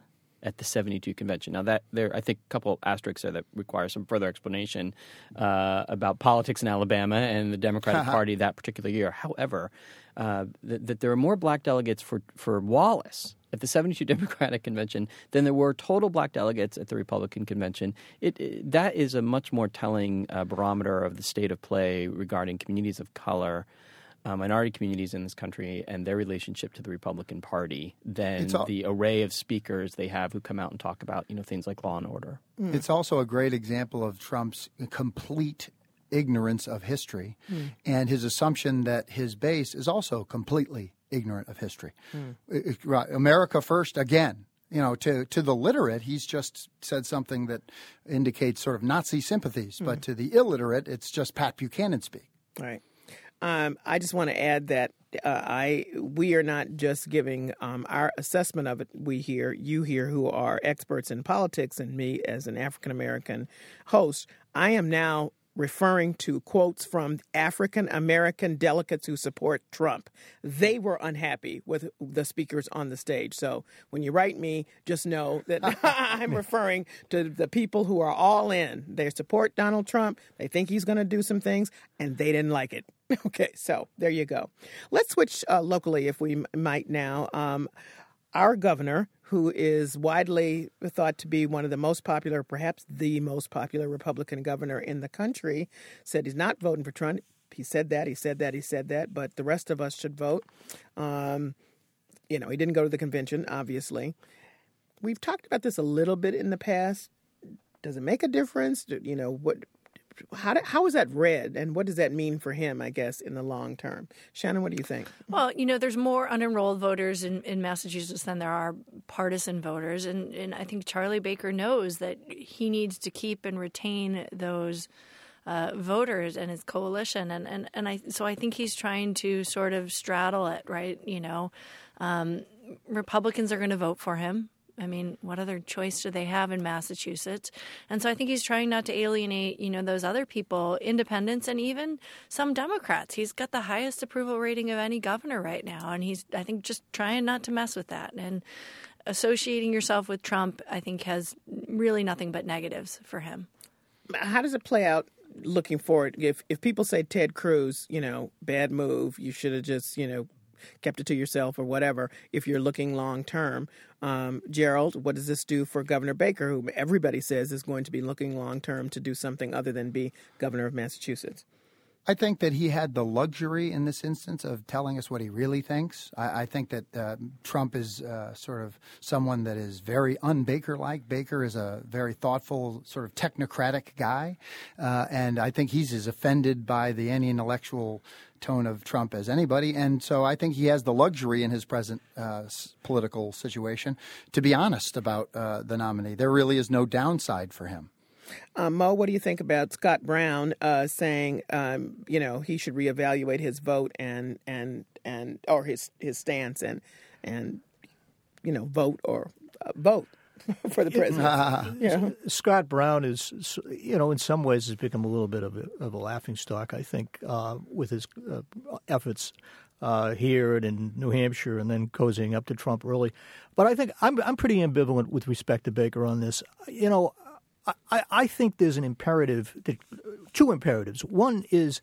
at the 72 convention. Now that there, I think a couple asterisks there that require some further explanation uh, about politics in Alabama and the Democratic (laughs) Party that particular year. However, uh, that, that there are more black delegates for, for Wallace at the 72 (laughs) Democratic convention than there were total black delegates at the Republican convention. It, it that is a much more telling uh, barometer of the state of play regarding communities of color uh, minority communities in this country and their relationship to the Republican Party than all, the array of speakers they have who come out and talk about you know things like law and order. Mm. It's also a great example of Trump's complete ignorance of history mm. and his assumption that his base is also completely ignorant of history. Mm. America first again. You know, to, to the literate, he's just said something that indicates sort of Nazi sympathies, but to the illiterate, it's just Pat Buchanan speak. Right. Um, I just want to add that uh, I we are not just giving um, our assessment of it. We hear you here who are experts in politics, and me as an African American host. I am now referring to quotes from African American delegates who support Trump. They were unhappy with the speakers on the stage. So when you write me, just know that (laughs) I'm referring to the people who are all in. They support Donald Trump, they think he's going to do some things, and they didn't like it. (laughs) Okay, so there you go. Let's switch uh, locally, if we might now. Um, our governor, who is widely thought to be one of the most popular, perhaps the most popular Republican governor in the country, said he's not voting for Trump. He said that, he said that, he said that, but the rest of us should vote. Um, you know, he didn't go to the convention, obviously. We've talked about this a little bit in the past. Does it make a difference? You know, what how do, how is that read, and what does that mean for him? I guess in the long term, Shannon, what do you think? Well, you know, there's more unenrolled voters in, in Massachusetts than there are partisan voters, and and I think Charlie Baker knows that he needs to keep and retain those. Uh, voters and his coalition, and, and, and I so I think he's trying to sort of straddle it, right? You know, um, Republicans are going to vote for him. I mean, what other choice do they have in Massachusetts? And so I think he's trying not to alienate, you know, those other people, independents and even some Democrats. He's got the highest approval rating of any governor right now, and he's I think just trying not to mess with that. And associating yourself with Trump, I think has really nothing but negatives for him. How does it play out looking forward? If if people say Ted Cruz, you know, bad move, you should have just, you know, kept it to yourself or whatever if you're looking long term. Um, Jerold, what does this do for Governor Baker, who everybody says is going to be looking long term to do something other than be governor of Massachusetts? I think that he had the luxury in this instance of telling us what he really thinks. I, I think that uh, Trump is uh, sort of someone that is very un Baker like. Baker is a very thoughtful, sort of technocratic guy. Uh, and I think he's as offended by the any intellectual tone of Trump as anybody. And so I think he has the luxury in his present uh, political situation to be honest about uh, the nominee. There really is no downside for him. Um, Mo, what do you think about Scott Brown uh, saying, um, you know, he should reevaluate his vote and and and or his his stance and and you know vote or uh, vote? (laughs) for the president. (laughs) yeah. Scott Brown is, you know, in some ways has become a little bit of a, of a laughing stock. I think uh, with his uh, efforts uh, here and in New Hampshire, and then cozying up to Trump early. But I think I'm I'm pretty ambivalent with respect to Baker on this. You know, I, I think there's an imperative, that, two imperatives. One is,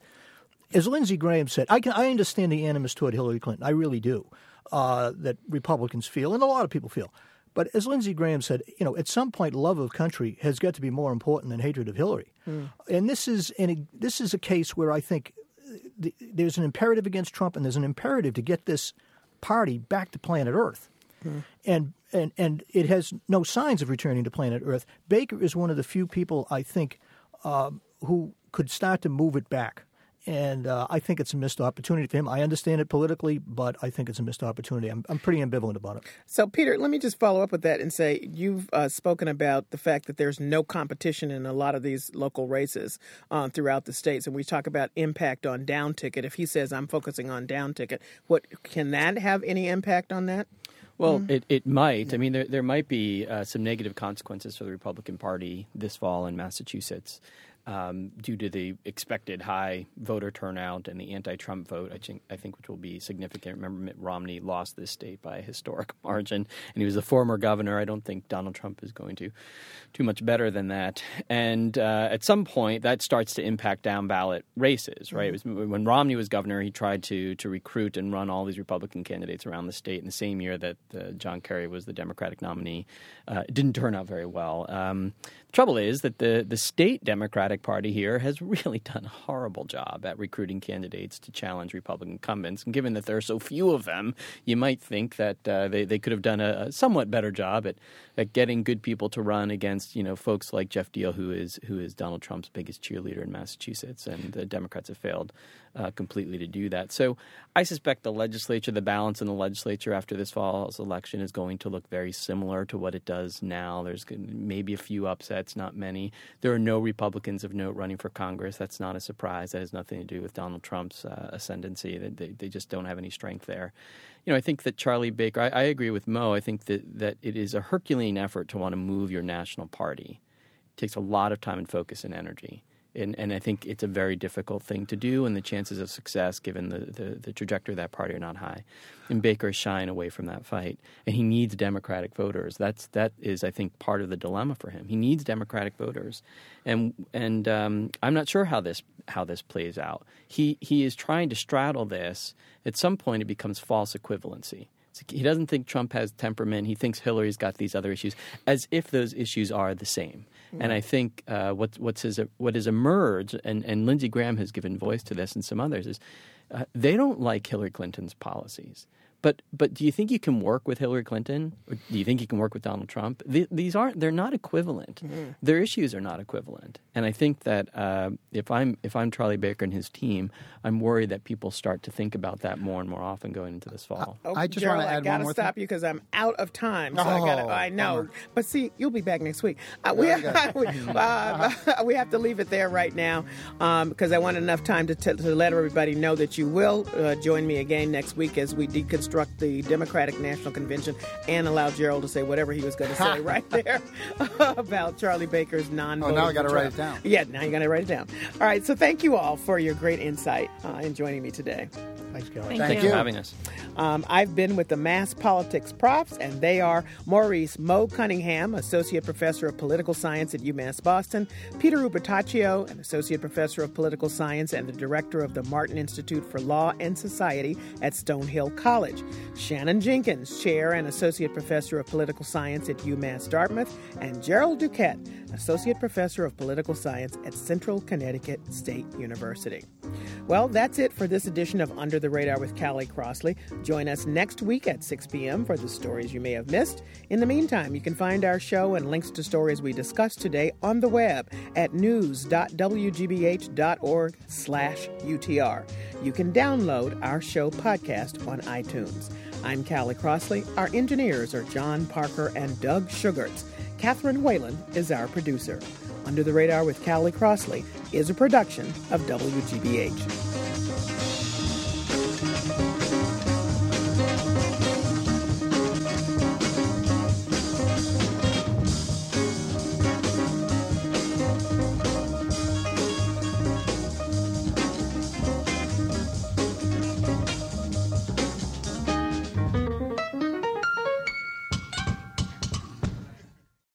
as Lindsey Graham said, I can I understand the animus toward Hillary Clinton. I really do. Uh, that Republicans feel, and a lot of people feel. But as Lindsey Graham said, you know, at some point, love of country has got to be more important than hatred of Hillary. Mm. And this is and this is a case where I think there's an imperative against Trump, and there's an imperative to get this party back to planet Earth. And, and, and it has no signs of returning to planet Earth. Baker is one of the few people, I think, uh, who could start to move it back and uh, I think it's a missed opportunity for him. I understand it politically, but I think it's a missed opportunity. I'm, I'm pretty ambivalent about it. So, Peter, let me just follow up with that and say you've uh, spoken about the fact that there's no competition in a lot of these local races uh, throughout the states, and we talk about impact on down ticket. If he says I'm focusing on down ticket, what can that have any impact on that? Well, mm-hmm. it, it might. I mean, there, there might be uh, some negative consequences for the Republican Party this fall in Massachusetts um, due to the expected high voter turnout and the anti-Trump vote, I think, I think which will be significant. Remember, Mitt Romney lost this state by a historic (laughs) margin, and he was a former governor. I don't think Donald Trump is going to do much better than that. And uh, at some point, that starts to impact down ballot races. Right? Mm-hmm. Was, when Romney was governor, he tried to to recruit and run all these Republican candidates around the state in the same year that uh, John Kerry was the Democratic nominee. Uh, it didn't turn out very well. Um, the trouble is that the the state Democratic Democratic Party here has really (laughs) done a horrible job at recruiting candidates to challenge Republican incumbents. And given that there are so few of them, you might think that uh, they, they could have done a, a, somewhat better job at, at getting good people to run against you know folks like Geoff Diehl, who is who is Donald Trump's biggest cheerleader in Massachusetts, and the Democrats have failed uh, completely to do that. So I suspect the legislature, the balance in the legislature after this fall's election is going to look very similar to what it does now. There's maybe a few upsets, not many. There are no Republicans of note running for Congress. That's not a surprise. That has nothing to do with Donald Trump's uh, ascendancy. They, they just don't have any strength there. You know, I think that Charlie Baker, I, I agree with Mo. I think that, that it is a Herculean effort to want to move your national party. It takes a lot of time and focus and energy and, and I think it's a very difficult thing to do, and the chances of success, given the, the, the trajectory of that party, are not high. And Baker is shying away from that fight, and he needs Democratic voters. That's that is, I think, part of the dilemma for him. He needs Democratic voters, and and um, I'm not sure how this how this plays out. He he is trying to straddle this. At some point, it becomes false equivalency. He doesn't think Trump has temperament. He thinks Hillary's got these other issues, as if those issues are the same. And I think uh, what, what's his, what has emerged, and, and Lindsey Graham has given voice to this and some others, is uh, they don't like Hillary Clinton's policies. But but do you think you can work with Hillary Clinton? Or do you think you can work with Donald Trump? these aren't they're not equivalent. Mm-hmm. Their issues are not equivalent. And I think that uh, if I'm if I'm Charlie Baker and his team, I'm worried that people start to think about that more and more often going into this fall. Uh, I just want to add I gotta one more stop thing. you because I'm out of time. So oh, I gotta. I know, bummer. but see, you'll be back next week. Uh, we, we, (laughs) uh, (laughs) we, have to leave it there right now because um, I want enough time to, t- to let everybody know that you will uh, join me again next week as we deconstruct construct the Democratic National Convention and allow Jerold to say whatever he was going to say right there (laughs) about Charlie Baker's non. Oh, now I got to write it down. Yeah, now you got to write it down. All right, so thank you all for your great insight uh, in joining me today. Thanks, Callie. Thank, Thank you. for having us. Um, I've been with the Mass Politics Profs, and they are Maurice Mo Cunningham, Associate Professor of Political Science at UMass Boston, Peter Ubertaccio, an Associate Professor of Political Science and the Director of the Martin Institute for Law and Society at Stonehill College, Shannon Jenkins, Chair and Associate Professor of Political Science at UMass Dartmouth, and Jerold Duquette, Associate Professor of Political Science at Central Connecticut State University. Well, that's it for this edition of Under the Radar with Callie Crossley. Join us next week at 6 p.m. for the stories you may have missed. In the meantime, you can find our show and links to stories we discussed today on the web at news.wgbh.org slash UTR. You can download our show podcast on iTunes. I'm Callie Crossley. Our engineers are John Parker and Doug Sugarts. Catherine Whalen is our producer. Under the Radar with Callie Crossley is a production of WGBH.